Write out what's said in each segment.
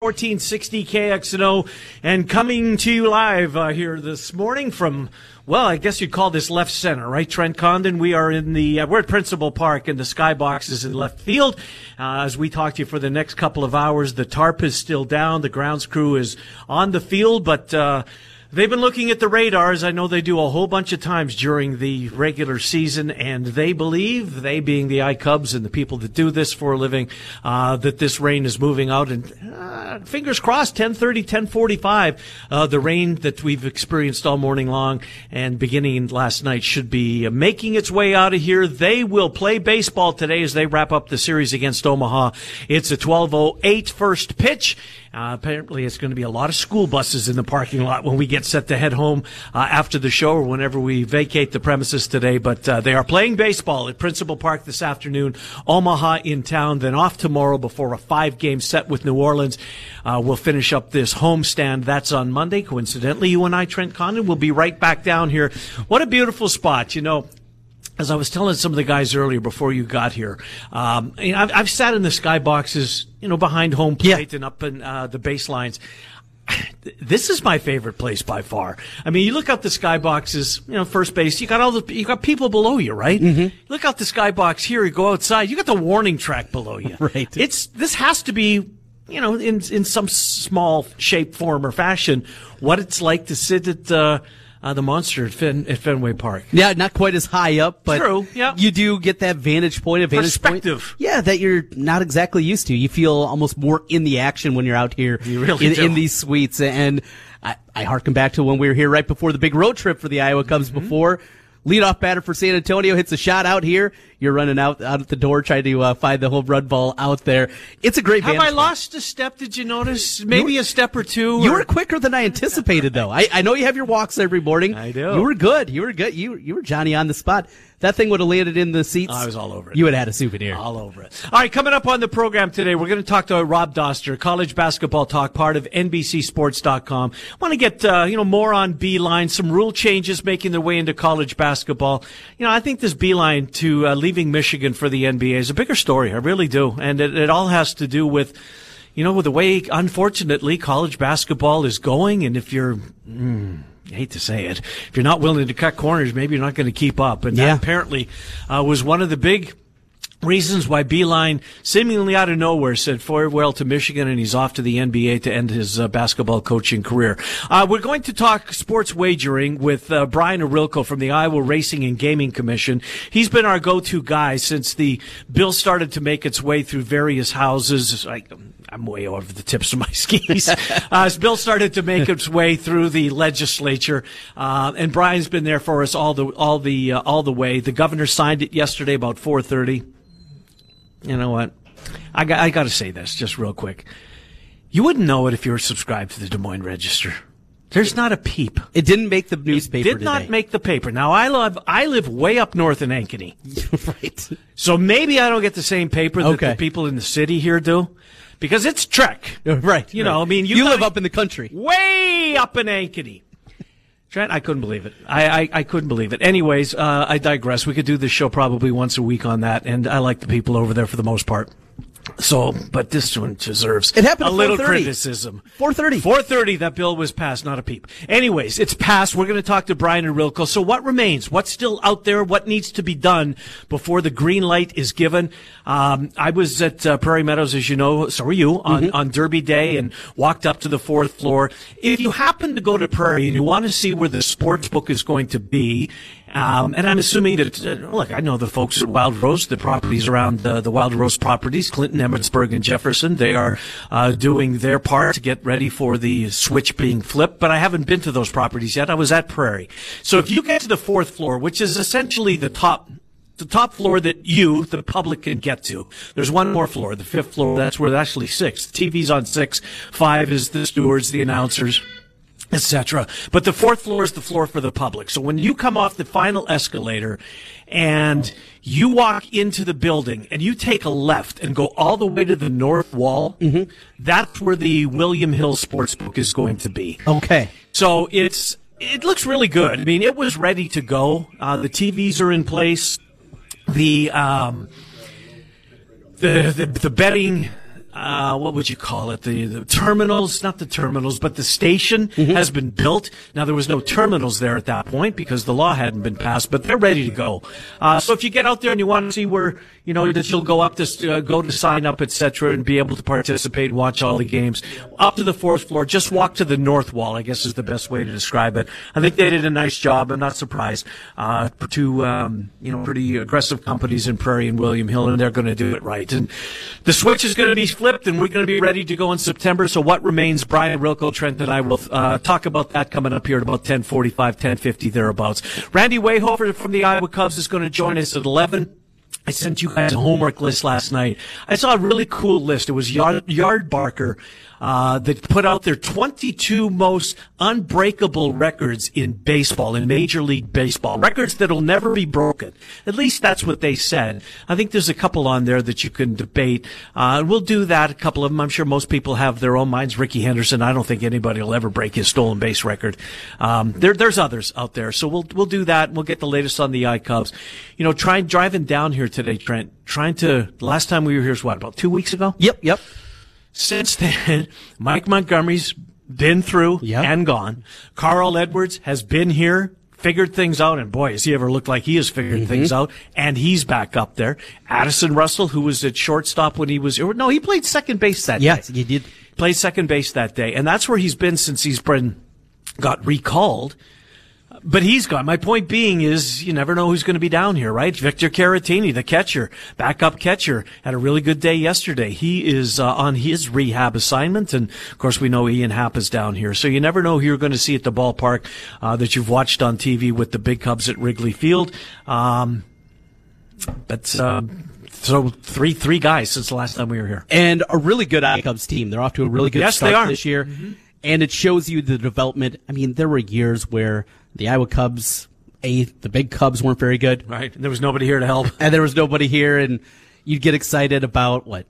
1460 KXNO and coming to you live uh, here this morning from well I guess you'd call this left center right Trent Condon? We are in the uh, we're at Principal Park and the skybox is in left field. Uh, as we talk to you for the next couple of hours the tarp is still down the grounds crew is on the field but uh, They've been looking at the radars. I know they do a whole bunch of times during the regular season, and they believe, they being the I Cubs and the people that do this for a living, uh, that this rain is moving out. And uh, fingers crossed, 10:30, 10:45, uh, the rain that we've experienced all morning long and beginning last night should be making its way out of here. They will play baseball today as they wrap up the series against Omaha. It's a 12:08 first pitch. Uh, apparently, it's going to be a lot of school buses in the parking lot when we get set to head home uh, after the show or whenever we vacate the premises today. But uh, they are playing baseball at Principal Park this afternoon. Omaha in town, then off tomorrow before a five-game set with New Orleans. Uh, we'll finish up this homestand. That's on Monday. Coincidentally, you and I, Trent Condon, will be right back down here. What a beautiful spot, you know as I was telling some of the guys earlier before you got here, um, you know, I've, I've, sat in the skyboxes, you know, behind home plate yeah. and up in uh, the baselines. This is my favorite place by far. I mean, you look out the skyboxes, you know, first base, you got all the, you got people below you, right? Mm-hmm. Look out the skybox here, you go outside, you got the warning track below you. right. It's, this has to be, you know, in, in some small shape, form, or fashion, what it's like to sit at, uh, uh, the monster at, Fen- at Fenway Park. Yeah, not quite as high up, but True, yeah. you do get that vantage point, a vantage Perspective. point. Yeah, that you're not exactly used to. You feel almost more in the action when you're out here You really in, in these suites. And I, I harken back to when we were here right before the big road trip for the Iowa Cubs Mm-hmm. before. Leadoff batter for San Antonio hits a shot out here. You're running out out at the door trying to uh, find the home run ball out there. It's a great. Have I point. lost a step? Did you notice? Maybe a step or two. You or- were quicker than I anticipated, though. I, I know you have your walks every morning. I do. You were good. You were good. You you were Johnny on the spot. That thing would have landed in the seats. I was all over it. You would have had a souvenir. All over it. All right, coming up on the program today, we're going to talk to Rob Dauster, college basketball talk, part of NBCSports.com. Want to get uh, you know more on Beilein, some rule changes making their way into college basketball. You know, I think this Beilein to uh, leaving Michigan for the NBA is a bigger story. I really do, and it, it all has to do with. You know, with the way, unfortunately, college basketball is going, and if you're, mm, hate to say it, if you're not willing to cut corners, maybe you're not going to keep up. And Yeah. that apparently uh, was one of the big reasons why Beilein, seemingly out of nowhere, said farewell to Michigan and he's off to the NBA to end his uh, basketball coaching career. Uh, we're going to talk sports wagering with uh, Brian Ohorilko from the Iowa Racing and Gaming Commission. He's been our go-to guy since the bill started to make its way through various houses. I, I'm way over the tips of my skis. uh, as Bill started to make its way through the legislature, uh, and Brian's been there for us all the all the uh, all the way. The governor signed it yesterday about 4:30. You know what? I got I got to say this just real quick. You wouldn't know it if you were subscribed to the Des Moines Register. There's not a peep. It didn't make the newspaper. It did not today. make the paper. Now I live I live way up north in Ankeny. right. So maybe I don't get the same paper that Okay. the people in the city here do. Because it's Trek. Right. You know. I mean, you you live up in the country. way up in Ankeny. Trent, I couldn't believe it. I, I, I couldn't believe it. Anyways, uh, I digress. We could do this show probably once a week on that, and I like the people over there for the most part. So, but this one deserves It happened a little criticism. 4:30. 4:30. That bill was passed, not a peep. Anyways, it's passed. We're going to talk to Brian Ohorilko. So, what remains? What's still out there? What needs to be done before the green light is given? Um, I was at uh, Prairie Meadows, as you know. So were you on on Derby Day, and walked up to the fourth floor. If you happen to go to Prairie and you want to see where the sports book is going to be, um, and I'm assuming that, uh, look, I know the folks at Wild Rose, the properties around uh, the Wild Rose properties, Clinton, Emmetsburg, and Jefferson. They are uh, doing their part to get ready for the switch being flipped, but I haven't been to those properties yet. I was at Prairie. So if you get to the fourth floor, which is essentially the top the top floor that you, the public, can get to. There's one more floor, the fifth floor. That's where actually six. TV's on six. Five is the stewards, the announcers. Etc. But the fourth floor is the floor for the public. So when you come off the final escalator and you walk into the building and you take a left and go all the way to the north wall, that's where the William Hill Sportsbook is going to be. Okay. So it's it looks really good. I mean, it was ready to go. Uh, the TVs are in place. The um, the, the the betting. Uh, what would you call it? The, the terminals, not the terminals, but the station has been built. Now there was no terminals there at that point because the law hadn't been passed, but they're ready to go. Uh, so if you get out there and you want to see where, you know, that you'll go up to, uh, go to sign up, etc., and be able to participate, watch all the games, up to the fourth floor, just walk to the north wall, I guess is the best way to describe it. I think they did a nice job. I'm not surprised. Uh, two, um, you know, pretty aggressive companies in Prairie and William Hill, and they're going to do it right. And the switch is going to be flipped, and we're going to be ready to go in September. So what remains? Brian Rilko, Trent, and I will uh, talk about that coming up here at about 10:45, 10:50 thereabouts. Randy Wehofer from the Iowa Cubs is going to join us at 11. I sent you guys a homework list last night. I saw a really cool list. It was Yard, Yardbarker uh, that put out their 22 most unbreakable records in baseball, in Major League Baseball. Records that'll never be broken. At least that's what they said. I think there's a couple on there that you can debate. Uh, we'll do that, a couple of them. I'm sure most people have their own minds. Rickey Henderson, I don't think anybody will ever break his stolen base record. Um, there, there's others out there. So we'll, we'll do that. We'll get the latest on the I Cubs. You know, trying, driving down here today, Trent, trying to, last time we were here was what, about two weeks ago? Yep. Yep. Since then, Mike Montgomery's been through Yep. and gone. Carl Edwards has been here, figured things out, and boy, has he ever looked like he has figured Mm-hmm. things out. And he's back up there. Addison Russell, who was at shortstop when he was, no, he played second base that Yes, day. you did. Played second base that day, and that's where he's been since he's been got recalled. But he's gone. My point being is you never know who's going to be down here, right? Victor Caratini, the catcher, backup catcher, had a really good day yesterday. He is uh, on his rehab assignment. And of course, we know Ian Happ is down here. So you never know who you're going to see at the ballpark uh, that you've watched on TV with the big Cubs at Wrigley Field. Um, but, um, so three, three guys since the last time we were here. and a really good Cubs team. They're off to a really good Yes, start. Mm-hmm. this year, and it shows you the development. I mean, there were years where the Iowa Cubs, a the big Cubs weren't very good, Right. There was nobody here to help. and there was nobody here, and you'd get excited about what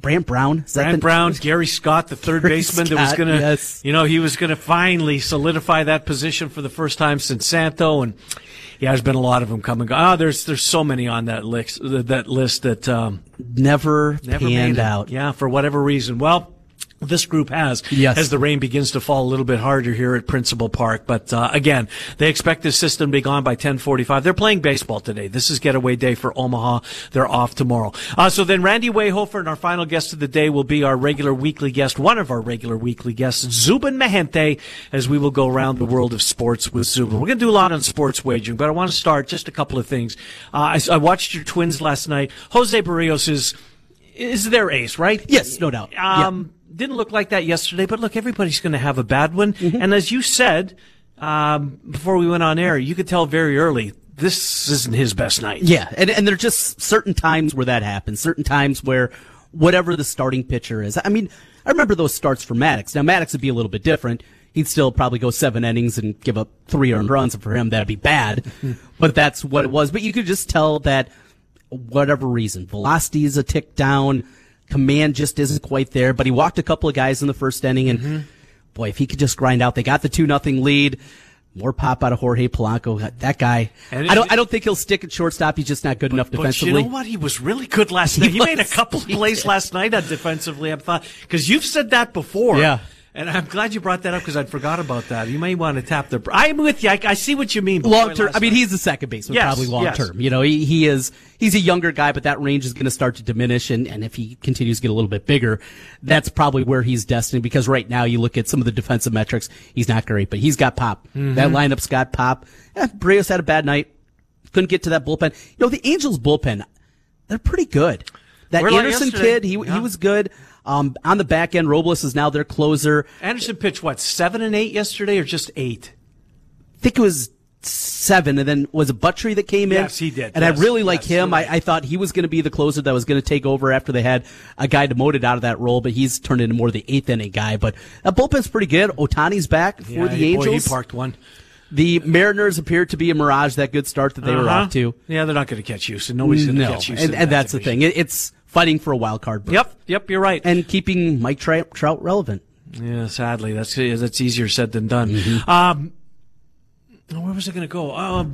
Brant Brown. Is that Brant the- Brown, Gary Scott, the third Gary baseman that was going to, yes. you know, he was going to finally solidify that position for the first time since Santo. And yeah, there's been a lot of them coming. Ah, there's there's so many on that list that list that um, never, never panned out. Yeah, for whatever reason. Well. This group has, Yes. as the rain begins to fall a little bit harder here at Principal Park. But uh, again, they expect this system to be gone by 10:45. They're playing baseball today. This is getaway day for Omaha. They're off tomorrow. Uh, so then, Randy Wehofer and our final guest of the day will be our regular weekly guest, one of our regular weekly guests, Zubin Mehenti, as we will go around the world of sports with Zubin. We're going to do a lot on sports wagering, but I want to start just a couple of things. Uh, I, I watched your Twins last night. Jose Berrios is is their ace, right? Yes, no doubt. Yeah. Didn't look like that yesterday, but look, everybody's going to have a bad one. Mm-hmm. And as you said um, before we went on air, you could tell very early this isn't his best night. Yeah, and and there are just certain times where that happens. Certain times where whatever the starting pitcher is. I mean, I remember those starts for Maddux. Now Maddux would be a little bit different. He'd still probably go seven innings and give up three earned runs, and for him that'd be bad. but that's what it was. But you could just tell that whatever reason, velocity is a tick down, command just isn't quite there. But he walked a couple of guys in the first inning, and boy, if he could just grind out, they got the two nothing lead. More pop out of Jorge Polanco. That guy, I don't. I don't think he'll stick at shortstop. He's just not good enough defensively. But you know what? He was really good last night. He, made a couple He plays last night on defensively. I thought because you've said that before. Yeah. And I'm glad you brought that up because I'd forgot about that. You may want to tap the. I'm with you. I, I see what you mean. long term. I mean, he's the second baseman, Yes, probably long yes. term. You know, he, he is. He's a younger guy, but that range is going to start to diminish, and, and if he continues to get a little bit bigger, that's probably where he's destined. Because right now, you look at some of the defensive metrics, he's not great, but he's got pop. Mm-hmm. That lineup's got pop. Eh, Berrios had a bad night. Couldn't get to that bullpen. You know, the Angels bullpen, they're pretty good. That We're Anderson yesterday. kid, he Yeah. he was good. Um, on the back end, Robles is now their closer. Anderson pitched what seven and eight yesterday, or just eight? I think it was seven, and then was it Buttrey that came in? Yes, he did. And Yes, I really like yes, him. right. I, I thought he was going to be the closer that was going to take over after they had a guy demoted out of that role, but he's turned into more the eighth inning guy. But that bullpen's pretty good. Ohtani's back for Yeah, the he- boy, Angels. he parked one. The Mariners appear to be a mirage. That good start that they were Uh-huh. off to. Yeah, they're not going to catch Houston. Nobody's going to No, catch Houston. and, and that that's the thing. It, it's fighting for a wild card. berth. Yep, yep, you're right. and keeping Mike Trout, Trout relevant. Yeah, sadly, that's that's easier said than done. Mm-hmm. Um, where was I going to go? Uh,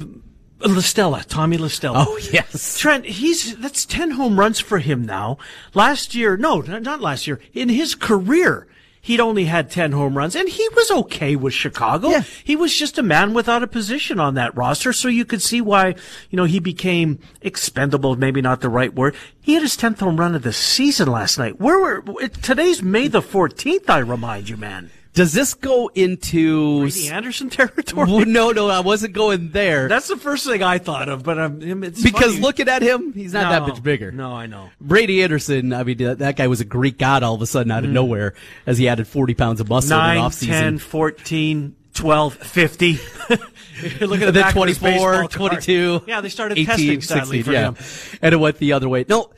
La Stella, Tommy La Stella. Oh yes, Trent, he's that's ten home runs for him now. Last year, no, not last year. In his career, he'd only had ten home runs, and he was okay with Chicago. Yeah. He was just a man without a position on that roster, so you could see why you know he became expendable. Maybe not the right word. He had his tenth home run of the season last night. Where were today's May the fourteenth? I remind you, man. Does this go into? Brady Anderson territory. Well, no, no, I wasn't going there. That's the first thing I thought of, but um, it's because funny. looking at him, he's not that much bigger. No, I know. Brady Anderson, I mean, that, that guy was a Greek god all of a sudden out of nowhere as he added 40 pounds of muscle in the 9, offseason. 10, 14, 12, 50. Look at the then back of his 24, baseball card. 22. Yeah, they started 18, testing sadly 16, for yeah. him. And it went the other way. No,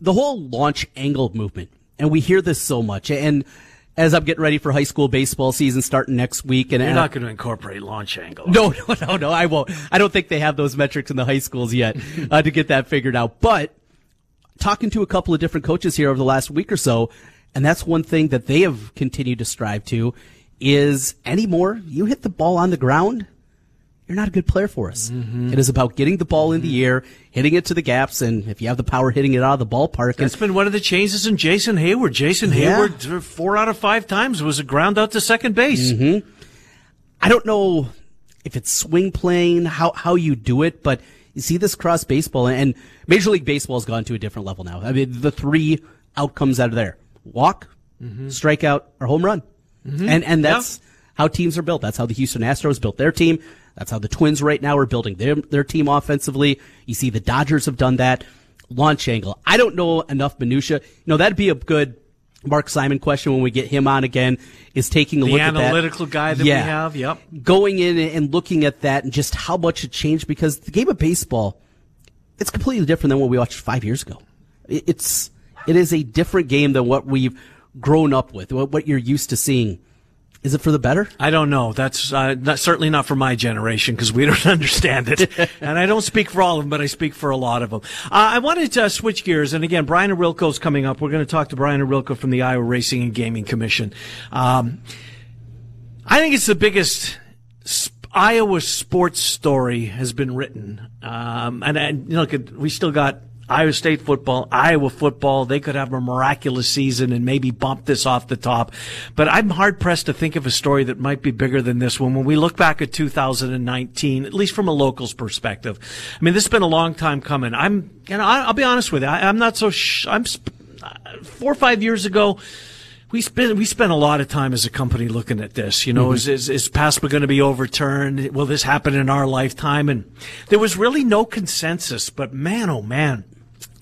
the whole launch angle movement, and we hear this so much. And as I'm getting ready for high school baseball season starting next week, and You're not going to incorporate launch angle. No, no, no, no. I won't. I don't think they have those metrics in the high schools yet uh, to get that figured out. But talking to a couple of different coaches here over the last week or so, and that's one thing that they have continued to strive to is anymore you hit the ball on the ground, you're not a good player for us. Mm-hmm. It is about getting the ball in the mm-hmm. air, hitting it to the gaps, and if you have the power, hitting it out of the ballpark. And That's been one of the changes in Jason Heyward. Jason Yeah. Heyward, four out of five times, was a ground out to second base. Mm-hmm. I don't know if it's swing playing, how, how you do it, but you see this cross baseball and Major League Baseball has gone to a different level now. I mean, the three outcomes out of there. Walk, mm-hmm. strikeout, or home run. And, and that's how teams are built. That's how the Houston Astros built their team. That's how the Twins right now are building their, their team offensively. You see the Dodgers have done that. Launch angle. I don't know enough minutia. You know, that'd be a good Mark Simon question when we get him on again is taking a The look at that. analytical guy that we have, yep. Going in and looking at that and just how much it changed because the game of baseball, it's completely different than what we watched five years ago. It's, it is a different game than what we've grown up with, what, what you're used to seeing. Is it for the better? I don't know. That's uh, not, certainly not for my generation because we don't understand it. and I don't speak for all of them, but I speak for a lot of them. Uh, I wanted to uh, switch gears. And again, Brian Ohorilko is coming up. We're going to talk to Brian Ohorilko from the Iowa Racing and Gaming Commission. Um, I think it's the biggest sp- Iowa sports story has been written. Um, and, and you know, look, we still got Iowa State football, Iowa football. They could have a miraculous season and maybe bump this off the top. But I'm hard pressed to think of a story that might be bigger than this one. When we look back at 2019, at least from a locals perspective, I mean, this has been a long time coming. I'm, you know, I, I'll be honest with you. I, I'm not so, sh- I'm, sp- four or five years ago, we spent we spent a lot of time as a company looking at this. You know, mm-hmm. is, is is PASPA going to be overturned? Will this happen in our lifetime? And there was really no consensus. But man, oh man,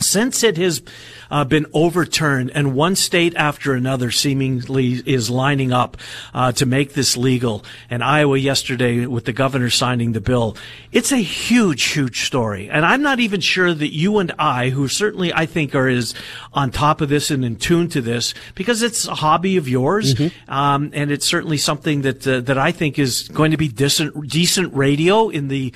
since it has uh, been overturned and one state after another seemingly is lining up uh, to make this legal, and Iowa yesterday with the governor signing the bill, it's a huge, huge story. And I'm not even sure that you and I, who certainly I think are is on top of this and in tune to this, because it's a hobby of yours, um, and it's certainly something that uh, that I think is going to be decent, decent radio in the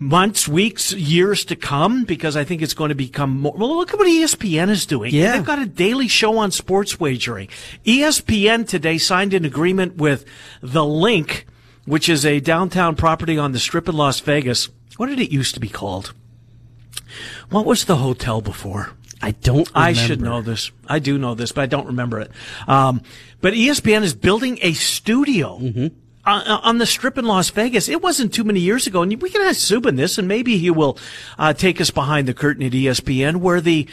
months, weeks, years to come because I think it's going to become more. Well, look at what ESPN is doing. Yeah. They've got a daily show on sports wagering. ESPN today signed an agreement with The LINQ, which is a downtown property on the strip in Las Vegas. What did it used to be called? What was the hotel before? I don't remember. I should know this. I do know this, but I don't remember it. Um, but ESPN is building a studio on, on the strip in Las Vegas. It wasn't too many years ago, and we can ask Zubin this, and maybe he will uh, take us behind the curtain at ESPN, where the,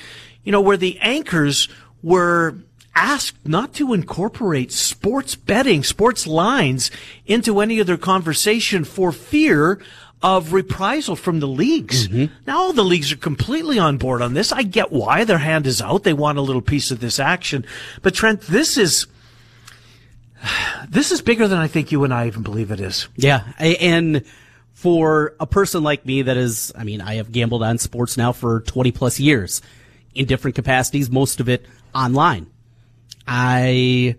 you know, where the anchors were asked not to incorporate sports betting, sports lines into any of their conversation for fear of reprisal from the leagues. Now all the leagues are completely on board on this. I get why their hand is out. They want a little piece of this action. But Trent, this is this is bigger than I think you and I even believe it is. Yeah, and for a person like me that is, I mean, I have gambled on sports now for 20 plus years in different capacities, most of it online. I,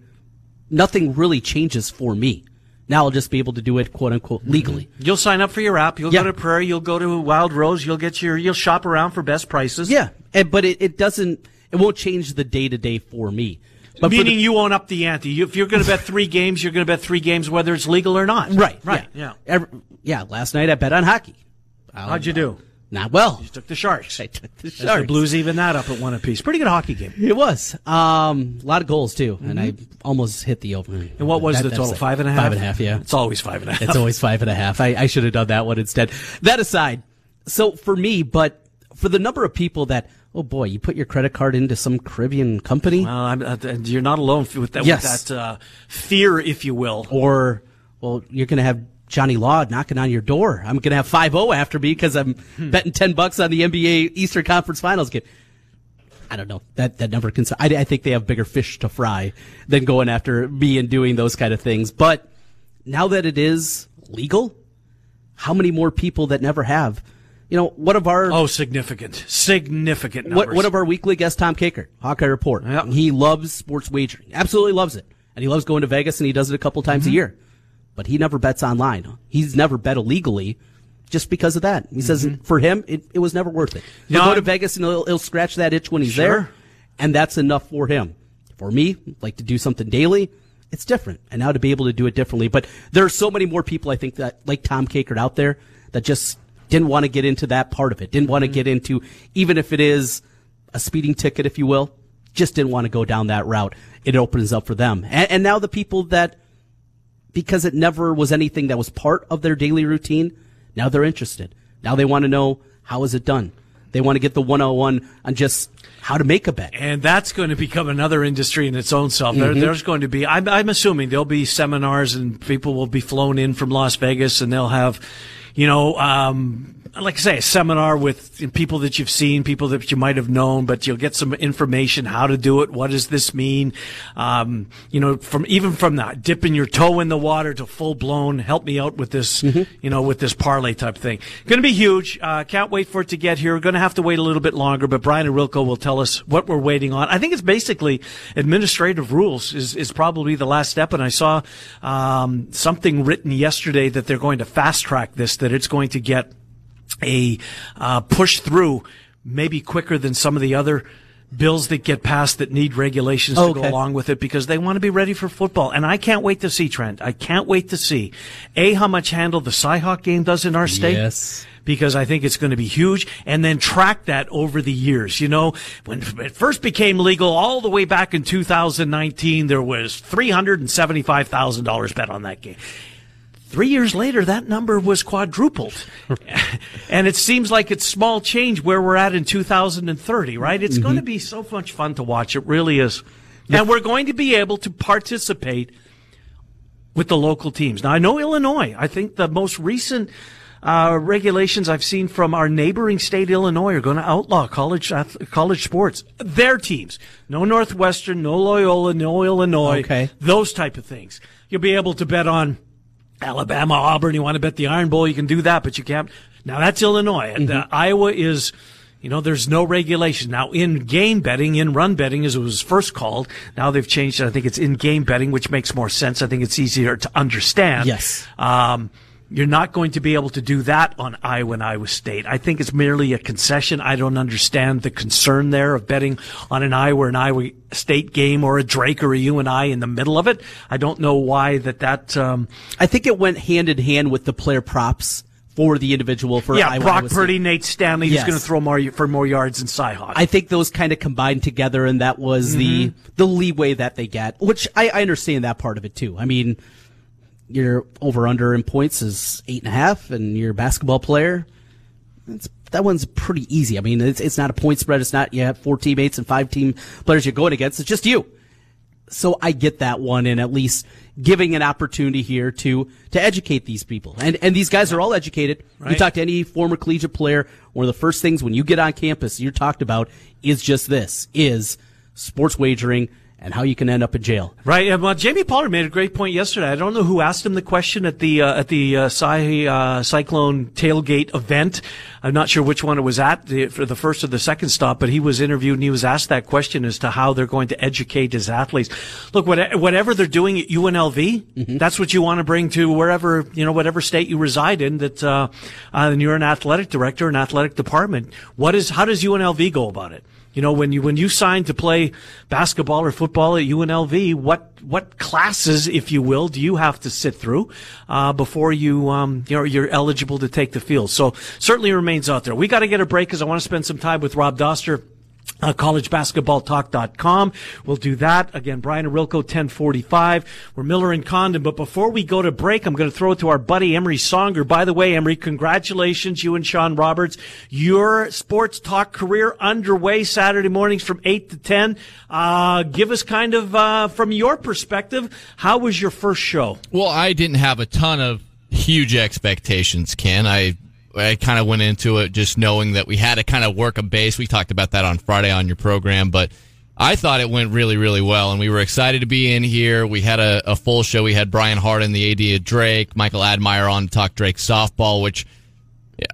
nothing really changes for me. Now I'll just be able to do it quote unquote mm-hmm. legally. You'll sign up for your app. You'll Yeah. go to Prairie. You'll go to Wild Rose. You'll get your. You'll shop around for best prices. Yeah. And, but it, it doesn't, it won't change the day to day for me. But Meaning the- you won't up the ante. You, if you're going to bet three games, you're going to bet three games whether it's legal or not. Right. Right. Yeah. Yeah. Every- yeah. Last night I bet on hockey. How'd you do? Not well. You took the Sharks. I took the As Sharks. The Blues even that up at one apiece. Pretty good hockey game. It was. Um, a lot of goals too, and I almost hit the over. Mm-hmm. And what was That- the total? it. Five and a half. Five and a half. Yeah. It's always five and a half. It's always five and a half. I, I should have done that one instead. That aside, so for me, but for the number of people that, oh boy, you put your credit card into some Caribbean company, Well, uh, you're not alone with that. Yes. With that uh, fear, if you will. or well, you're going to have Johnny Law knocking on your door. I'm going to have five zero after me because I'm Hmm. betting ten bucks on the NBA Eastern Conference Finals game. I don't know that that never concern. I, I think they have bigger fish to fry than going after me and doing those kind of things. But now that it is legal, how many more people that never have? You know, one of our Oh, significant, significant numbers. what, one of our weekly guests, Tom Kakert, Hawkeye Report. Yep. He loves sports wagering. Absolutely loves it. And he loves going to Vegas and he does it a couple times Mm-hmm. a year. But he never bets online. He's never bet illegally just because of that. He says for him, it, it was never worth it. He'll No, go to I'm- Vegas and he'll, he'll scratch that itch when he's Sure. there. And that's enough for him. For me, like to do something daily, it's different. And now to be able to do it differently. But there are so many more people, I think, that like Tom Kakert out there that just didn't want to get into that part of it. Didn't want to mm-hmm. get into, even if it is a speeding ticket, if you will, just didn't want to go down that route. It opens up for them. And, and now the people that, because it never was anything that was part of their daily routine, now they're interested. Now they want to know how is it done. They want to get the 101 on just how to make a bet. and that's going to become another industry in its own self. There, mm-hmm. there's going to be, I'm, I'm assuming there'll be seminars and people will be flown in from Las Vegas and they'll have, you know, um, like I say, a seminar with people that you've seen, people that you might have known, but you'll get some information how to do it. What does this mean? Um, you know, from even from that dipping your toe in the water to full blown, help me out with this, you know, with this parlay type thing. Going to be huge. Uh, can't wait for it to get here. We're Going to have to wait a little bit longer, but Brian and Ohorilko will tell us what we're waiting on. I think it's basically administrative rules is, is probably the last step. And I saw, um, something written yesterday that they're going to fast track this, that it's going to get a uh, push through maybe quicker than some of the other bills that get passed that need regulations to go along with it because they want to be ready for football. And I can't wait to see Trent. I can't wait to see a how much handle the Cyhawk game does in our state. Yes. Because I think it's going to be huge, and then track that over the years. You know, when it first became legal, all the way back in 2019, there was three hundred and seventy-five thousand dollars bet on that game. Three years later, that number was quadrupled. and it seems like it's small change where we're at in 2030, right? It's going to be so much fun to watch. It really is. And we're going to be able to participate with the local teams. Now, I know Illinois. I think the most recent uh, regulations I've seen from our neighboring state, Illinois, are going to outlaw college ath- college sports. Their teams, no Northwestern, no Loyola, no Illinois, Okay. those type of things. You'll be able to bet on Alabama, Auburn. You want to bet the Iron Bowl, you can do that, but you can't. Now that's Illinois. And uh, Iowa is, you know, there's no regulation. Now in game betting, in run betting, as it was first called, now they've changed it. I think it's in game betting, which makes more sense. I think it's easier to understand. Yes. Um, you're not going to be able to do that on Iowa and Iowa State. I think it's merely a concession. I don't understand the concern there of betting on an Iowa and Iowa State game or a Drake or a UNI in the middle of it. I don't know why that that. Um, I think it went hand in hand with the player props for the individual for yeah, Iowa, Brock Iowa State. Purdy, Nate Stanley, who's Yes. going to throw more for more yards than Cyhawk. I think those kind of combined together, and that was the the leeway that they get, which I, I understand that part of it too. I mean, your over under in points is eight and a half, and your basketball player, that's, that one's pretty easy. I mean, it's it's not a point spread. It's not you have four teammates and five team players you're going against. It's just you. So I get that one, and at least giving an opportunity here to to educate these people, and and these guys are all educated. You talk to any former collegiate player, one of the first things when you get on campus you're talked about is just this: is sports wagering and how you can end up in jail. Right. Well, Jamie Pollard made a great point yesterday. I don't know who asked him the question at the uh, at the uh, uh, Cyclone tailgate event. I'm not sure which one it was at the, for the first or the second stop, but he was interviewed and he was asked that question as to how they're going to educate his athletes. Look, whatever they're doing at UNLV, mm-hmm. that's what you want to bring to wherever you know whatever state you reside in. That uh, uh, and you're an athletic director, an athletic department. What is how does UNLV go about it? You know, when you when you sign to play basketball or football at UNLV, what what classes, if you will, do you have to sit through uh, before you um, you know you're eligible to take the field? So certainly remains out there. We got to get a break because I want to spend some time with Rob Dauster uh, collegebasketballtalk.com. We'll do that. Again, Brian Ohorilko, 1045. We're Miller and Condon. But before we go to break, I'm going to throw it to our buddy Emery Songer. By the way, Emery, congratulations, you and Sean Roberts. Your sports talk career underway Saturday mornings from 8 to 10. Uh, give us kind of, uh, from your perspective, how was your first show? Well, I didn't have a ton of huge expectations, Ken. I I kind of went into it just knowing that we had to kind of work a base. We talked about that on Friday on your program, but I thought it went really, really well, and we were excited to be in here. We had a, a full show. We had Brian Hardin, the AD of Drake, Michael Admire on to talk Drake softball, which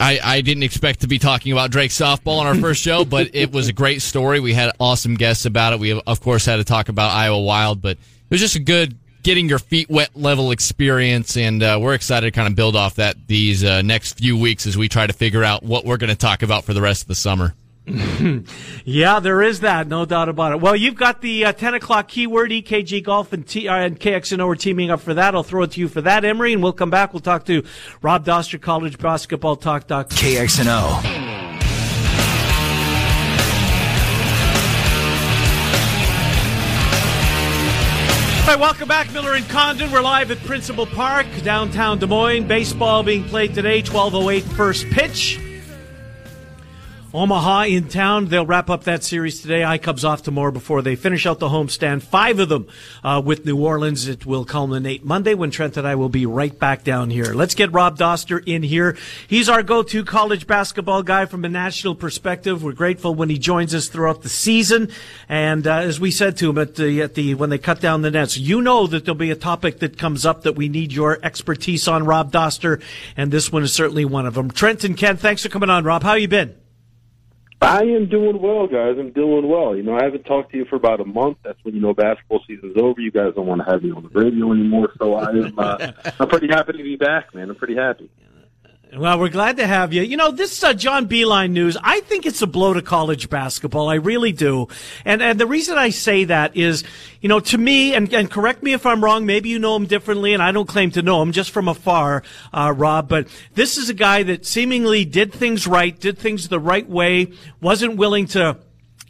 I, I didn't expect to be talking about Drake softball on our first show, but it was a great story. We had awesome guests about it. We, of course, had to talk about Iowa Wild, but it was just a good, getting your feet wet level experience, and uh, we're excited to kind of build off that these uh, next few weeks as we try to figure out what we're going to talk about for the rest of the summer. yeah, there is that, no doubt about it. Well, you've got the uh, 10 o'clock keyword, EKG Golf and, T- uh, and KXNO are teaming up for that. I'll throw it to you for that, Emery, and we'll come back. We'll talk to Rob Dauster, College Basketball Talk. KXNO. All right, welcome back, Miller and Condon. We're live at Principal Park, downtown Des Moines. Baseball being played today, 12.08 first pitch. Omaha in town. They'll wrap up that series today. I Cubs off tomorrow before they finish out the homestand. Five of them uh, with New Orleans. It will culminate Monday when Trent and I will be right back down here. Let's get Rob Dauster in here. He's our go-to college basketball guy from a national perspective. We're grateful when he joins us throughout the season. And uh, as we said to him at the at the when they cut down the nets, you know that there'll be a topic that comes up that we need your expertise on, Rob Dauster, and this one is certainly one of them. Trent and Ken, thanks for coming on, Rob. How you been? I am doing well, guys. I'm doing well. You know, I haven't talked to you for about a month. That's when you know basketball season's over. You guys don't want to have me on the radio anymore. So I am. Uh, I'm pretty happy to be back, man. I'm pretty happy. Well, we're glad to have you. You know, this uh, John Beilein news, I think it's a blow to college basketball. I really do. And, and the reason I say that is, you know, to me, and, and correct me if I'm wrong, maybe you know him differently, and I don't claim to know him just from afar, uh, Rob, but this is a guy that seemingly did things right, did things the right way, wasn't willing to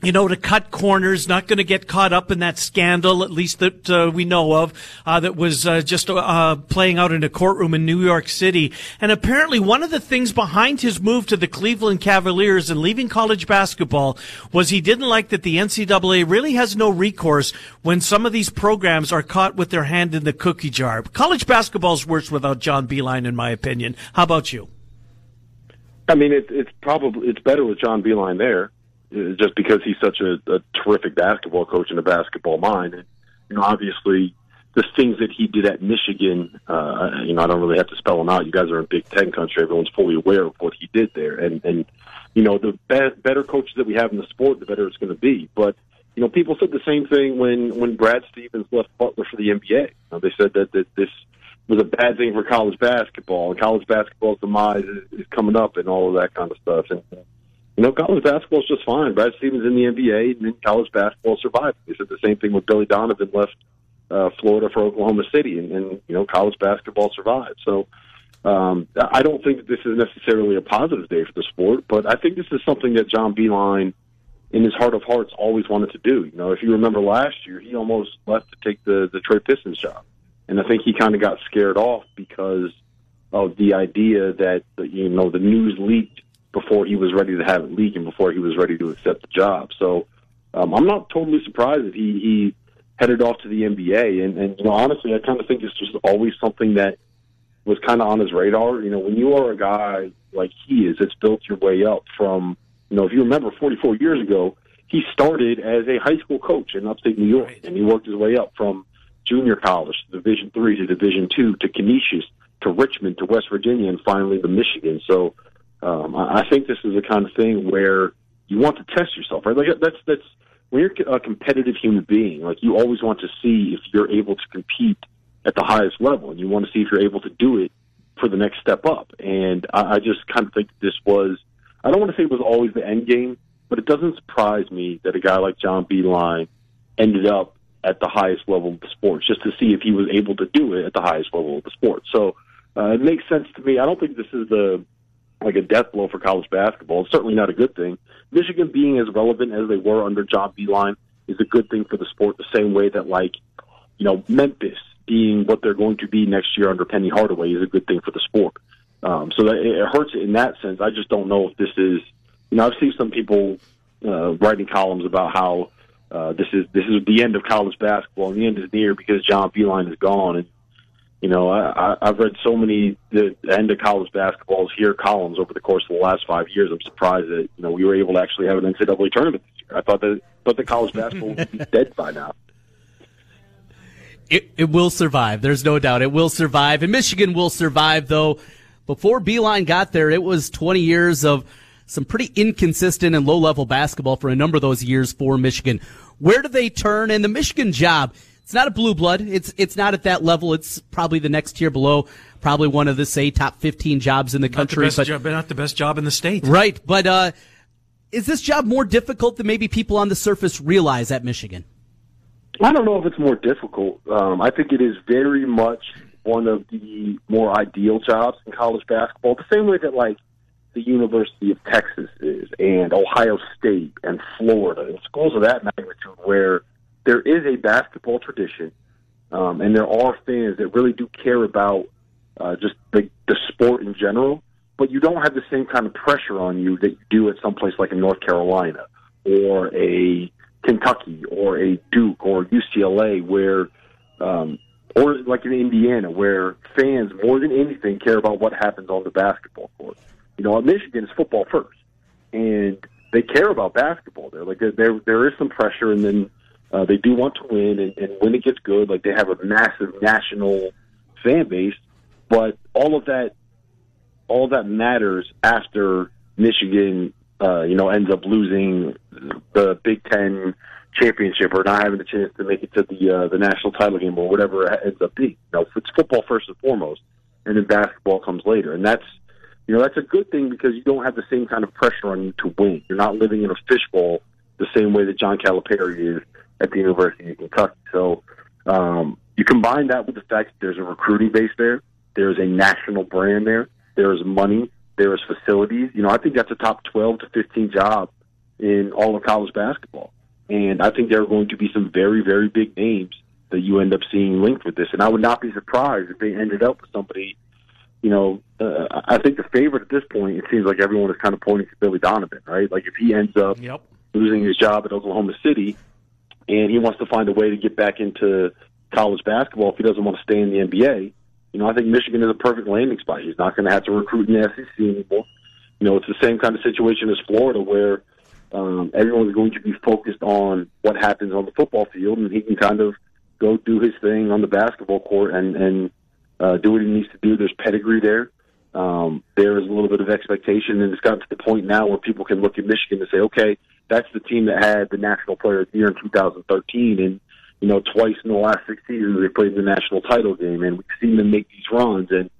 you know, to cut corners, not going to get caught up in that scandal, at least that uh, we know of, uh, that was uh, just uh, playing out in a courtroom in New York City. And apparently, one of the things behind his move to the Cleveland Cavaliers and leaving college basketball was he didn't like that the NCAA really has no recourse when some of these programs are caught with their hand in the cookie jar. College basketball's worse without John Beilein, in my opinion. How about you? I mean, it, it's probably it's better with John Beilein there just because he's such a, a terrific basketball coach and a basketball mind. And, you know, obviously, the things that he did at Michigan, uh, you know, I don't really have to spell them out. You guys are in Big Ten country; everyone's fully aware of what he did there. And and you know, the be- better coaches that we have in the sport, the better it's going to be. But you know, people said the same thing when when Brad Stevens left Butler for the NBA. You know, they said that that this was a bad thing for college basketball, and college basketball's demise is, is coming up, and all of that kind of stuff. And you know, college basketball is just fine. Brad Stevens in the NBA, and then college basketball survived. They said the same thing when Billy Donovan left uh, Florida for Oklahoma City, and, and you know, college basketball survived. So um, I don't think that this is necessarily a positive day for the sport, but I think this is something that John Beilein, in his heart of hearts, always wanted to do. You know, if you remember last year, he almost left to take the the Trey Pistons job, and I think he kind of got scared off because of the idea that you know the news leaked before he was ready to have it leak and before he was ready to accept the job. So um, I'm not totally surprised that he, he headed off to the NBA. And, and you know, honestly, I kind of think it's just always something that was kind of on his radar. You know, when you are a guy like he is, it's built your way up from. You know, if you remember 44 years ago, he started as a high school coach in upstate New York, Right. and he worked his way up from junior college to Division three to Division two to Canisius to Richmond to West Virginia, and finally to Michigan. So um, I think this is the kind of thing where you want to test yourself, right? Like that's that's when you're a competitive human being. Like you always want to see if you're able to compete at the highest level, and you want to see if you're able to do it for the next step up. And I, I just kind of think this was. I don't want to say it was always the end game, but it doesn't surprise me that a guy like John Beilein ended up at the highest level of the sport, just to see if he was able to do it at the highest level of the sport. So uh, it makes sense to me. I don't think this is the like a death blow for college basketball. It's certainly not a good thing. Michigan being as relevant as they were under John Beilein is a good thing for the sport. The same way that like you know Memphis being what they're going to be next year under Penny Hardaway is a good thing for the sport. Um, so that it hurts in that sense. I just don't know if this is. You know, I've seen some people uh, writing columns about how uh, this is this is the end of college basketball, and the end is near because John Beilein is gone. And you know, I, I, I've read so many the end of college basketballs here columns over the course of the last five years. I'm surprised that you know we were able to actually have an NCAA tournament this year. I thought that thought that college basketball would be dead by now. It, it will survive. There's no doubt. It will survive. And Michigan will survive, though. Before Beilein got there, it was 20 years of some pretty inconsistent and low level basketball for a number of those years for Michigan. Where do they turn? And the Michigan job, it's not a blue blood. It's, it's not at that level. It's probably the next tier below, probably one of the, say, top 15 jobs in the Not the country. best but, job, not the best job in the state. right. But, uh, is this job more difficult than maybe people on the surface realize at Michigan? I don't know if it's more difficult. Um, I think it is very much one of the more ideal jobs in college basketball. The same way that like the University of Texas is, and Ohio State, and Florida, and schools of that magnitude, where there is a basketball tradition, um, and there are fans that really do care about uh, just the, the sport in general. But you don't have the same kind of pressure on you that you do at some place like in North Carolina or a Kentucky or a Duke or UCLA, where um, or like in Indiana, where fans more than anything care about what happens on the basketball court. You know, at Michigan, it's football first, and they care about basketball there. Like there, there, there is some pressure, and then uh, they do want to win, and, and when it gets good, like they have a massive national fan base. But all of that, all that matters after Michigan, uh, you know, ends up losing the Big Ten championship or not having the chance to make it to the uh, the national title game or whatever it ends up being. You know, it's football first and foremost, and then basketball comes later, and that's you know that's a good thing because you don't have the same kind of pressure on you to win. You're not living in a fishbowl the same way that John Calipari is at the University of Kentucky. So um, you combine that with the fact that there's a recruiting base there, there's a national brand there, there is money, there is facilities. You know, I think that's a top 12 to 15 job in all of college basketball. And I think there are going to be some very, very big names that you end up seeing linked with this. And I would not be surprised if they ended up with somebody, you know, uh, I think the favorite at this point, it seems like everyone is kind of pointing to Billy Donovan, right? Like if he ends up Yep. losing his job at Oklahoma City and he wants to find a way to get back into college basketball if he doesn't want to stay in the NBA, you know, I think Michigan is a perfect landing spot. He's not going to have to recruit in the SEC anymore. You know, it's the same kind of situation as Florida where um, everyone's going to be focused on what happens on the football field, and he can kind of go do his thing on the basketball court and and uh, do what he needs to do. There's pedigree there. Um, there is a little bit of expectation, and it's gotten to the point now where people can look at Michigan and say, okay, that's the team that had the National Player of the Year in 2013, and you know, twice in the last six seasons they played the national title game, and we've seen them make these runs, and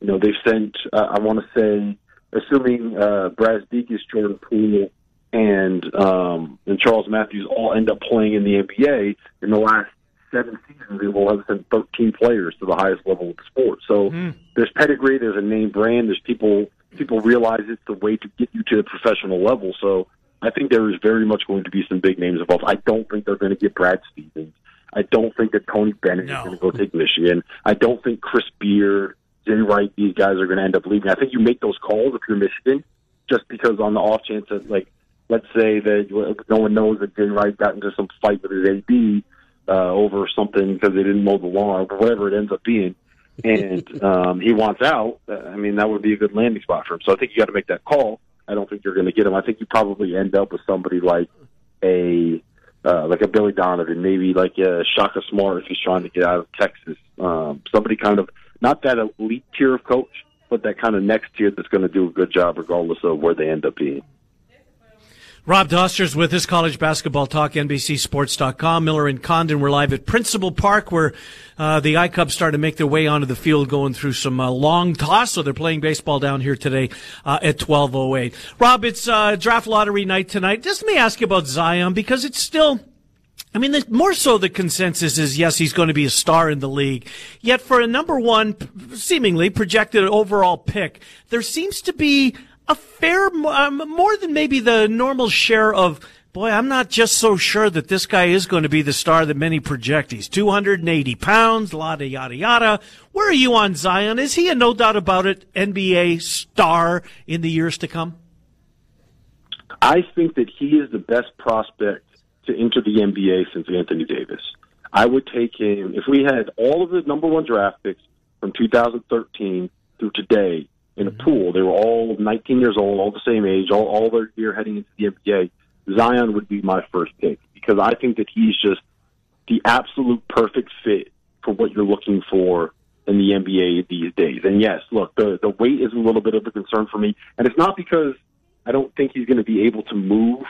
you know, they've sent. Uh, I want to say, assuming uh, Brazdeikis, Jordan Poole, and um, and Charles Matthews all end up playing in the NBA in the last seven seasons, they will have sent 13 players to the highest level of the sport. So there's pedigree, there's a name brand, there's people people realize it's the way to get you to the professional level. So I think there is very much going to be some big names involved. I don't think they're going to get Brad Stevens. I don't think that Tony Bennett No. is going to go take Michigan. I don't think Chris Beard, Jay Wright, these guys are going to end up leaving. I think you make those calls if you're Michigan, just because on the off chance that like let's say that no one knows that Jay Wright got into some fight with his AD uh, over something because they didn't mow the lawn or whatever it ends up being, and um, he wants out. uh, I mean, that would be a good landing spot for him. So I think you got to make that call. I don't think you're going to get him. I think you probably end up with somebody like a uh, like a Billy Donovan, maybe like a Shaka Smart if he's trying to get out of Texas. Um, somebody kind of not that elite tier of coach, but that kind of next tier that's going to do a good job regardless of where they end up being. Rob Dauster's with us, College Basketball Talk, NBCSports.com. Miller and Condon, we're live at Principal Park where uh, the iCubs started to make their way onto the field going through some uh, long toss, so they're playing baseball down here today uh, at 12.08. Rob, it's uh, draft lottery night tonight. Just let me ask you about Zion because it's still – I mean, the, more so the consensus is yes, he's going to be a star in the league. Yet for a number one, seemingly projected overall pick, there seems to be a fair, um, more than maybe the normal share of, boy, I'm not just so sure that this guy is going to be the star that many project. He's 280 pounds, yada, yada, yada. Where are you on Zion? Is he a no doubt about it NBA star in the years to come? I think that he is the best prospect to enter the NBA since Anthony Davis. I would take him if we had all of the number one draft picks from 2013 through today in a mm-hmm. pool. They were all 19 years old, all the same age, all, all their year heading into the NBA. Zion would be my first pick because I think that he's just the absolute perfect fit for what you're looking for in the NBA these days. And yes, look, the the weight is a little bit of a concern for me, and it's not because I don't think he's going to be able to move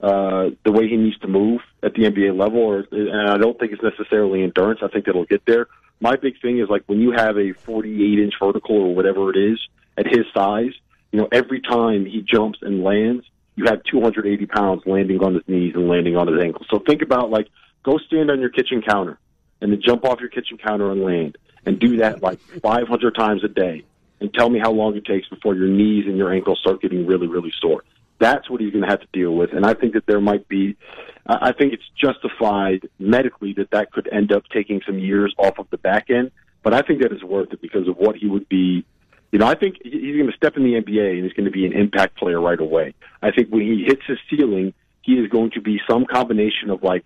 uh, the way he needs to move at the NBA level, or and I don't think it's necessarily endurance. I think it'll get there. My big thing is like when you have a 48 inch vertical or whatever it is at his size, you know, every time he jumps and lands, you have 280 pounds landing on his knees and landing on his ankles. So think about like go stand on your kitchen counter and then jump off your kitchen counter and land and do that like 500 times a day and tell me how long it takes before your knees and your ankles start getting really, really sore. That's what he's going to have to deal with. And I think that there might be, I think it's justified medically that that could end up taking some years off of the back end. But I think that it's worth it because of what he would be. You know, I think he's going to step in the NBA and he's going to be an impact player right away. I think when he hits his ceiling, he is going to be some combination of like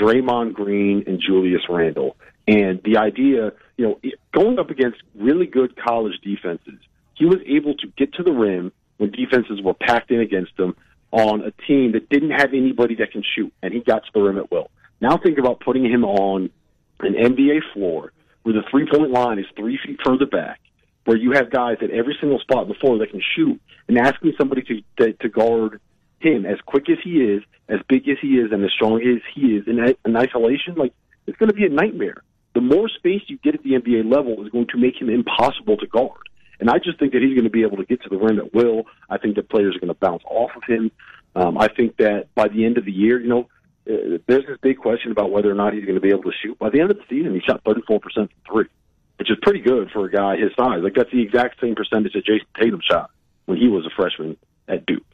Draymond Green and Julius Randle. And the idea, you know, going up against really good college defenses, he was able to get to the rim when defenses were packed in against him on a team that didn't have anybody that can shoot, and he got to the rim at will. Now think about putting him on an NBA floor where the three point line is three feet further back, where you have guys at every single spot floor that can shoot, and asking somebody to, to, to guard him as quick as he is, as big as he is, and as strong as he is in, in isolation, like it's going to be a nightmare. The more space you get at the NBA level is going to make him impossible to guard. And I just think that he's going to be able to get to the rim at will. I think that players are going to bounce off of him. Um, I think that by the end of the year, you know, uh, there's this big question about whether or not he's going to be able to shoot. By the end of the season, he shot 34% from three, which is pretty good for a guy his size. Like that's the exact same percentage that Jayson Tatum shot when he was a freshman at Duke.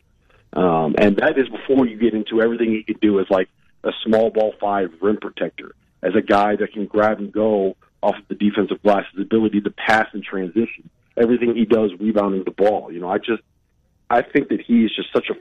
Um, and that is before you get into everything he could do as like a small ball five rim protector, as a guy that can grab and go off of the defensive glass, his ability to pass and transition everything he does rebounding the ball. You know, I just I think that he is just such a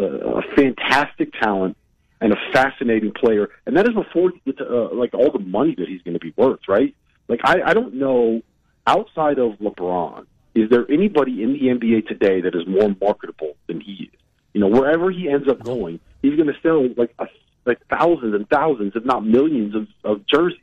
a fantastic talent and a fascinating player, and that is before you get to uh, like all the money that he's going to be worth, right? Like I, I don't know outside of LeBron, is there anybody in the NBA today that is more marketable than he is? You know, wherever he ends up going, he's going to sell like a, like thousands and thousands, if not millions, of, of jerseys.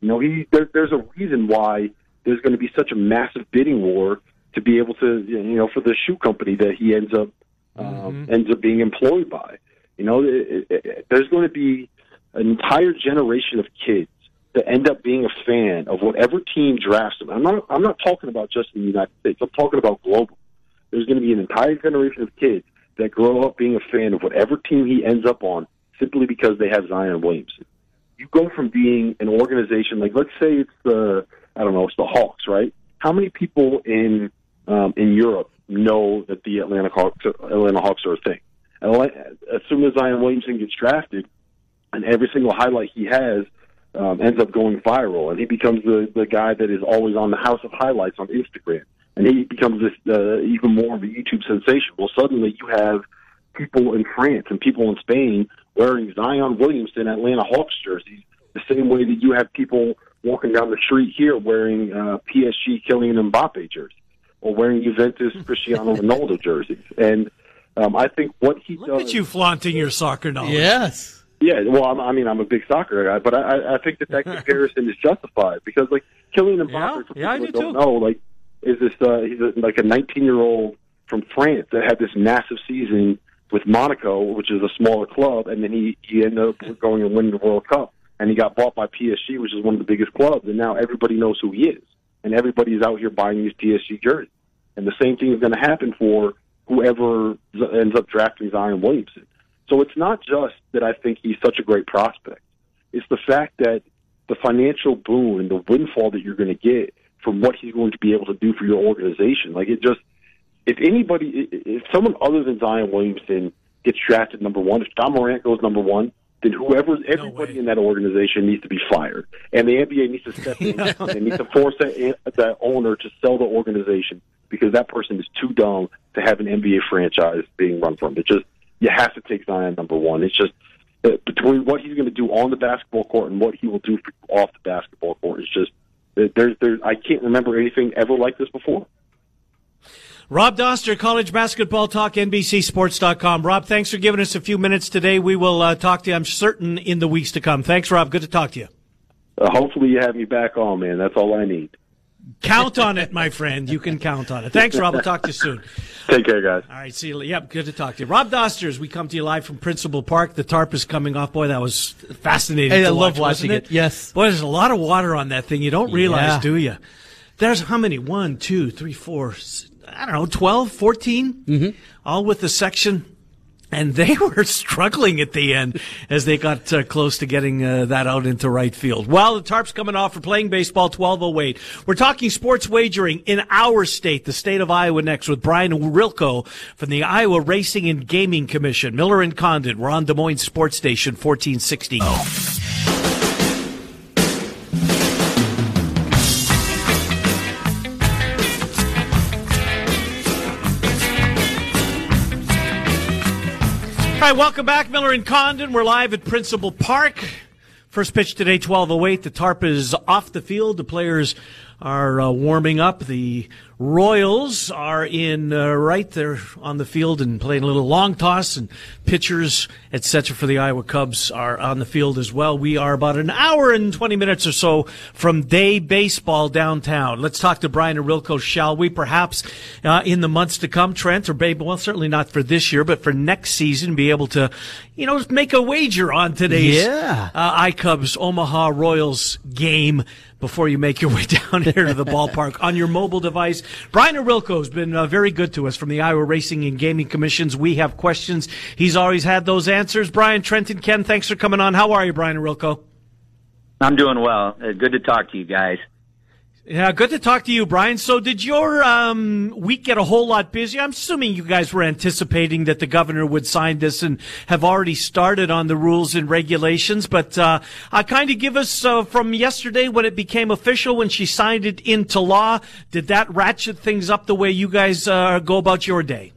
You know, he there, there's a reason why there's going to be such a massive bidding war to be able to, you know, for the shoe company that he ends up um, mm-hmm. ends up being employed by. You know, it, it, it, there's going to be an entire generation of kids that end up being a fan of whatever team drafts them. I'm not. I'm not talking about just the United States. I'm talking about global. There's going to be an entire generation of kids that grow up being a fan of whatever team he ends up on, simply because they have Zion Williamson. You go from being an organization like, let's say it's the I don't know, it's the Hawks, right? How many people in um, in Europe know that the Atlanta Hawks, Atlanta Hawks are a thing? And As soon as Zion Williamson gets drafted, and every single highlight he has um, ends up going viral, and he becomes the the guy that is always on the House of Highlights on Instagram, and he becomes this uh, even more of a YouTube sensation. Well, suddenly you have people in France and people in Spain wearing Zion Williamson Atlanta Hawks jerseys, the same way that you have people walking down the street here wearing uh, PSG Kylian Mbappe jerseys or wearing Juventus Cristiano Ronaldo jerseys. And Um, I think what he Look does. at you flaunting your soccer knowledge. Yes. Yeah, well, I'm, I mean, I'm a big soccer guy, but I, I think that that comparison is justified because, like, Kylian Mbappe, Yeah, for yeah, I people do don't too. know, like, is this uh, he's a, like a 19 year old from France that had this massive season with Monaco, which is a smaller club, and then he he ended up going and winning the World Cup, and he got bought by PSG, which is one of the biggest clubs, and now everybody knows who he is, and everybody's out here buying these PSG jerseys, and the same thing is going to happen for whoever ends up drafting Zion Williamson. So it's not just that I think he's such a great prospect. It's the fact that the financial boon and the windfall that you're going to get from what he's going to be able to do for your organization. Like it just, if anybody, if someone other than Zion Williamson gets drafted number one, if Ja Morant goes number one, then whoever, everybody way. in that organization needs to be fired, and the NBA needs to step in and needs to force that, that owner to sell the organization because that person is too dumb to have an NBA franchise being run from. It just you have to take Zion number one. It's just between what he's going to do on the basketball court and what he will do off the basketball court. It's just there's there's I can't remember anything ever like this before. Rob Dauster, College Basketball Talk, NBCSports.com. Rob, thanks for giving us a few minutes today. We will uh, talk to you, I'm certain, in the weeks to come. Thanks, Rob. Good to talk to you. Uh, hopefully, you have me back on, man. That's all I need. Count on it, my friend. You can count on it. Thanks, Rob. We'll talk to you soon. Take care, guys. All right, see you. Yep, good to talk to you. Rob Dauster, as we come to you live from Principal Park. The tarp is coming off. Boy, that was fascinating. Hey, to I love watch, wasn't watching it. Yes. Boy, there's a lot of water on that thing. You don't realize, Yeah. do you? There's how many? One, two, three, four, I don't know, 12, 14? Mm-hmm. All with the section. And they were struggling at the end as they got uh, close to getting uh, that out into right field. Well, the tarp's coming off for playing baseball 1208. We're talking sports wagering in our state, the state of Iowa next with Brian Ohorilko from the Iowa Racing and Gaming Commission. Miller and Condon. We're on Des Moines Sports Station 1460. All right, welcome back, Miller and Condon. We're live at Principal Park. First pitch today, 12:08. The tarp is off the field. The players are uh, warming up. The Royals are in uh, right there on the field and playing a little long toss, and pitchers, etc. for the Iowa Cubs are on the field as well. We are about an hour and 20 minutes or so from day baseball downtown. Let's talk to Brian Ohorilko, shall we? Perhaps uh, in the months to come, Trent or Babe. Well, certainly not for this year, but for next season, be able to, you know, make a wager on today's Yeah. uh, iCubs Omaha Royals game before you make your way down here to the ballpark on your mobile device. Brian Ohorilko has been uh, very good to us from the Iowa Racing and Gaming Commissions. We have questions. He's always had those answers. Brian, Trenton, Ken, thanks for coming on. How are you, Brian Ohorilko? I'm doing well. Uh, good to talk to you guys. Yeah, good to talk to you, Brian. So, did your um, week get a whole lot busier? I'm assuming you guys were anticipating that the governor would sign this and have already started on the rules and regulations. But uh, uh, kind of give us uh, from yesterday when it became official, when she signed it into law. Did that ratchet things up the way you guys uh, go about your day?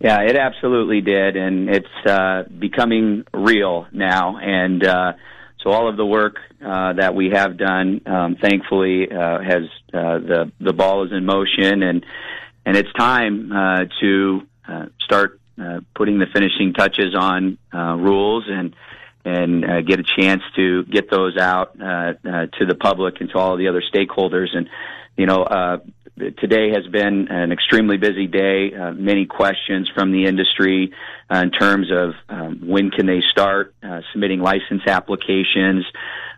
Yeah, it absolutely did, and it's uh, becoming real now. And uh, so, all of the work uh, that we have done, um, thankfully, uh, has uh, the the ball is in motion, and and it's time uh, to uh, start uh, putting the finishing touches on rules and and get a chance to get those out to the public and to all the other stakeholders. And you know, today has been an extremely busy day. Uh, many questions from the industry uh, in terms of um, when can they start uh, submitting license applications,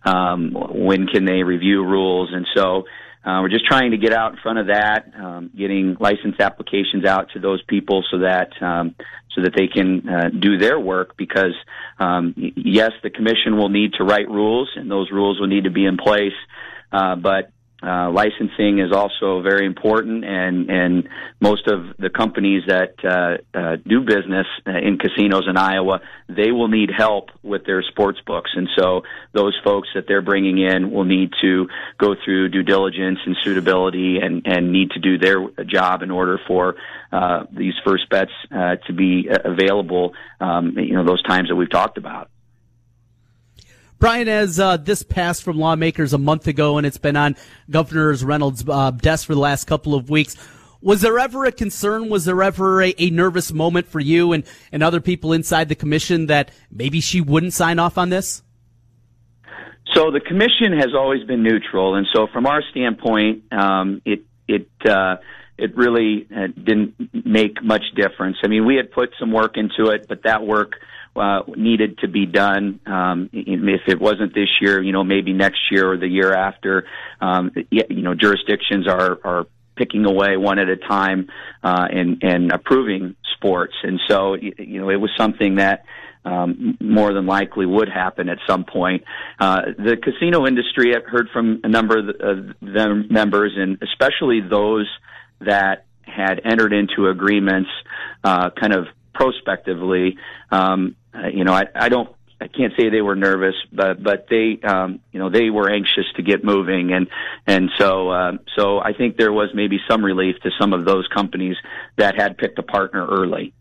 um, when can they review rules, and so. Uh, we're just trying to get out in front of that, um, getting license applications out to those people so that um, so that they can uh, do their work. Because um, yes, the commission will need to write rules, and those rules will need to be in place. Uh, but uh, licensing is also very important, and and most of the companies that uh, uh, do business uh, in casinos in Iowa, they will need help with their sports books, and so those folks that they're bringing in will need to go through due diligence and suitability, and and need to do their job in order for uh, these first bets uh, to be available. Um, you know, those times that we've talked about. Brian, as uh, this passed from lawmakers a month ago, and it's been on Governor Reynolds' uh, desk for the last couple of weeks, Was there ever a concern? Was there ever a, a, nervous moment for you and, and other people inside the commission that maybe she wouldn't sign off on this? So the commission has always been neutral, and so from our standpoint, um, it it uh, it really uh, didn't make much difference. I mean, we had put some work into it, but that work uh, needed to be done. Um, if it wasn't this year, you know, maybe next year or the year after. Um, you know, jurisdictions are are picking away one at a time uh, and and approving sports, and so you know, it was something that um, more than likely would happen at some point. Uh, the casino industry, I've heard from a number of, the, them members, and especially those that had entered into agreements, uh, kind of prospectively. Um, uh, you know, I, I don't I can't say they were nervous, but but they um, you know they were anxious to get moving, and and so uh, so I think there was maybe some relief to some of those companies that had picked a partner early.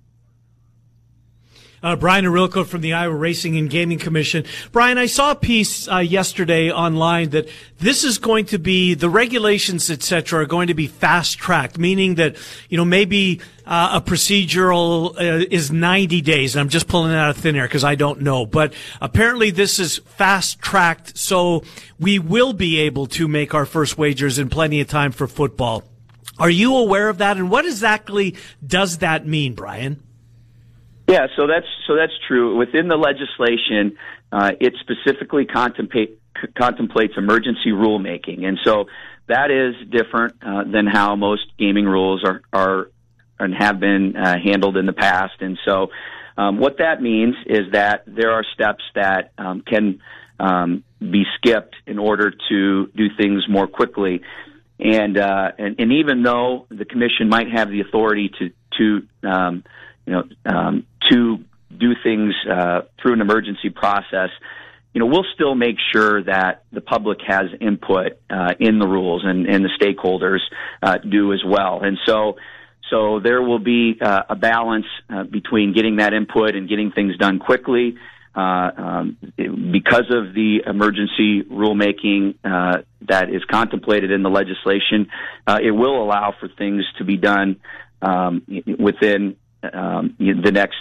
Uh, Brian Ohorilko from the Iowa Racing and Gaming Commission. Brian, I saw a piece uh, yesterday online that this is going to be the regulations, etc., are going to be fast tracked, meaning that you know maybe uh, a procedural uh, is 90 days. I'm just pulling it out of thin air because I don't know, but apparently this is fast tracked, so we will be able to make our first wagers in plenty of time for football. Are you aware of that? And what exactly does that mean, Brian? Yeah, so that's so that's true. Within the legislation, uh, it specifically contemplate, contemplates emergency rulemaking, and so that is different uh, than how most gaming rules are are and have been uh, handled in the past. And so, um, what that means is that there are steps that um, can um, be skipped in order to do things more quickly. And, uh, and and even though the commission might have the authority to to um, you know um, to do things uh, through an emergency process, you know, we'll still make sure that the public has input uh, in the rules and, and the stakeholders uh, do as well. And so, so there will be uh, a balance uh, between getting that input and getting things done quickly. Uh, um, because of the emergency rulemaking uh, that is contemplated in the legislation, it will allow for things to be done um, within um, the next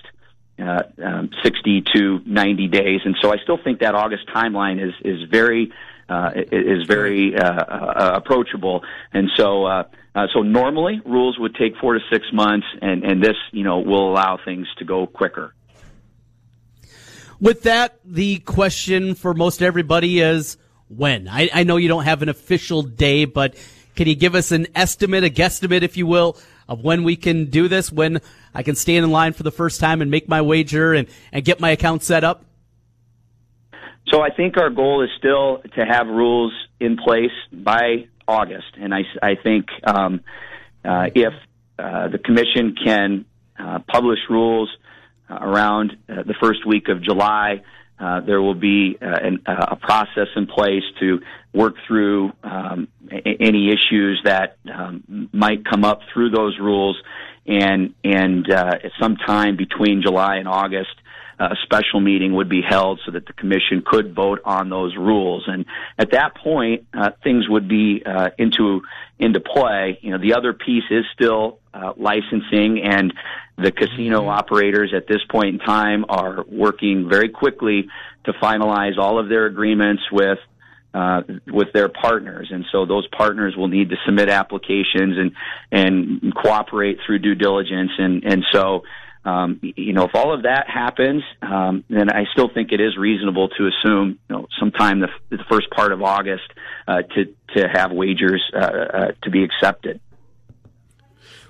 uh, um, 60 to 90 days. And so I still think that August timeline is is very uh, is very uh, uh, approachable. And so uh, uh, so normally rules would take four to six months, and and this you know will allow things to go quicker. With that, the question for most everybody is when. I, I know you don't have an official day, but can you give us an estimate, a guesstimate, if you will, of when we can do this, when I can stand in line for the first time and make my wager and, and get my account set up? So I think our goal is still to have rules in place by August, and I, I think um, uh, if uh, the commission can uh, publish rules uh, around uh, the first week of July, uh, there will be uh, an, uh, a process in place to work through um, a- any issues that um, might come up through those rules, and and uh, sometime between July and August, a special meeting would be held so that the commission could vote on those rules. And at that point, uh, things would be uh, into into play. You know, the other piece is still uh, licensing, and the casino mm-hmm. operators at this point in time are working very quickly to finalize all of their agreements with uh, with their partners, and so those partners will need to submit applications and and cooperate through due diligence, and and so. Um, you know, if all of that happens, um, then I still think it is reasonable to assume, you know, sometime the, the first part of August uh, to to have wagers uh, uh, to be accepted.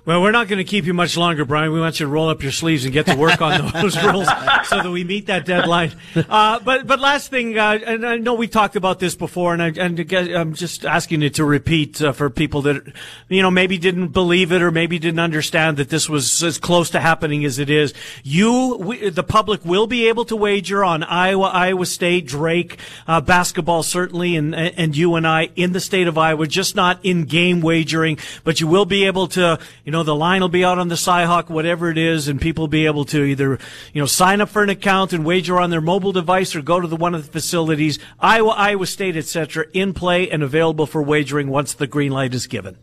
Well, we're not going to keep you much longer, Brian. We want you to roll up your sleeves and get to work on those rules so that we meet that deadline. Uh, but but last thing, uh, and I know we talked about this before, and, I, and I'm just asking you to repeat uh, for people that you know maybe didn't believe it or maybe didn't understand that this was as close to happening as it is. You, we, the public, will be able to wager on Iowa, Iowa State, Drake uh, basketball certainly, and and you and I in the state of Iowa, just not in game wagering, but you will be able to you know know, the line will be out on the Cyhawk, whatever it is, and people will be able to either, you know, sign up for an account and wager on their mobile device or go to the, one of the facilities, Iowa, Iowa State, etc., in play and available for wagering once the green light is given.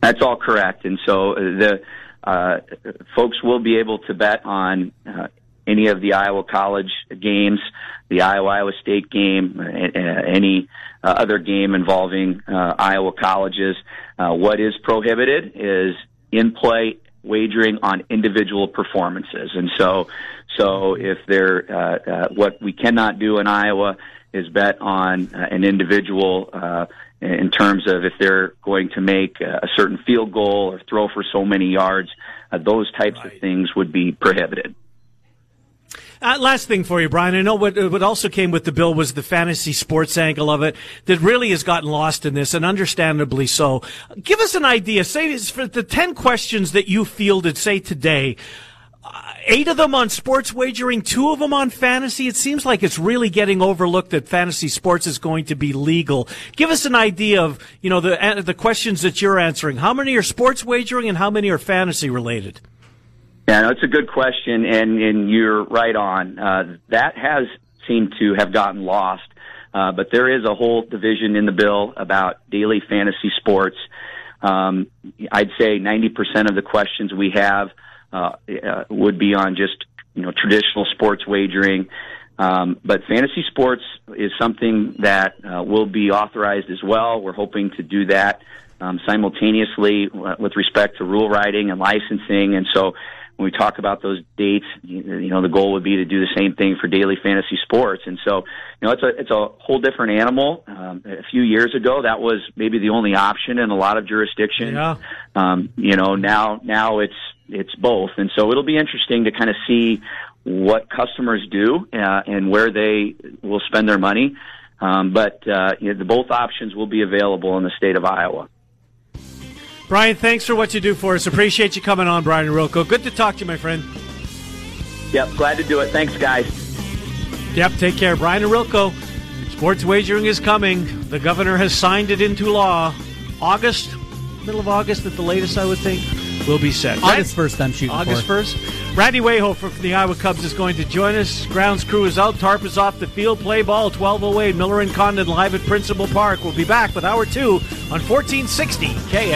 That's all correct. And so uh, the uh, folks will be able to bet on uh, any of the Iowa College games, the Iowa Iowa State game, uh, any uh, other game involving uh, Iowa colleges. Uh, what is prohibited is in play wagering on individual performances, and so so if there uh, uh, what we cannot do in Iowa is bet on uh, an individual. Uh, in terms of if they're going to make a certain field goal or throw for so many yards, uh, those types right. of things would be prohibited. Uh, last thing for you, Brian. I know what what also came with the bill was the fantasy sports angle of it that really has gotten lost in this, and understandably so. Give us an idea. Say for the ten questions that you fielded, say today. Uh, eight of them on sports wagering, two of them on fantasy. It seems like it's really getting overlooked that fantasy sports is going to be legal. Give us an idea of, you know, the uh, the questions that you're answering. How many are sports wagering and how many are fantasy related? Yeah, no, it's a good question, and, and you're right on. Uh, that has seemed to have gotten lost, uh, but there is a whole division in the bill about daily fantasy sports. Um, I'd say 90% of the questions we have uh, uh, would be on just you know traditional sports wagering. Um, but fantasy sports is something that uh, will be authorized as well. We're hoping to do that um, simultaneously uh, with respect to rule writing and licensing, and so when we talk about those dates, you, know, the goal would be to do the same thing for daily fantasy sports. And so, you know, it's a it's a whole different animal. Um, a few years ago, that was maybe the only option in a lot of jurisdictions. Yeah. Um, you know, now now it's it's both, and so it'll be interesting to kind of see what customers do uh, and where they will spend their money. Um, but uh, you know, the both options will be available in the state of Iowa. Brian, thanks for what you do for us. Appreciate you coming on, Brian Ohorilko. Good to talk to you, my friend. Yep, glad to do it. Thanks, guys. Yep, take care. Brian Ohorilko. Sports wagering is coming. The governor has signed it into law. August, middle of August at the latest, I would think, will be set. August 1st, I'm shooting August for. 1st. Randy Wehofer from the Iowa Cubs is going to join us. Grounds crew is out. Tarp is off the field. Play ball 1208. Miller and Condon live at Principal Park. We'll be back with hour two on 1460 KS.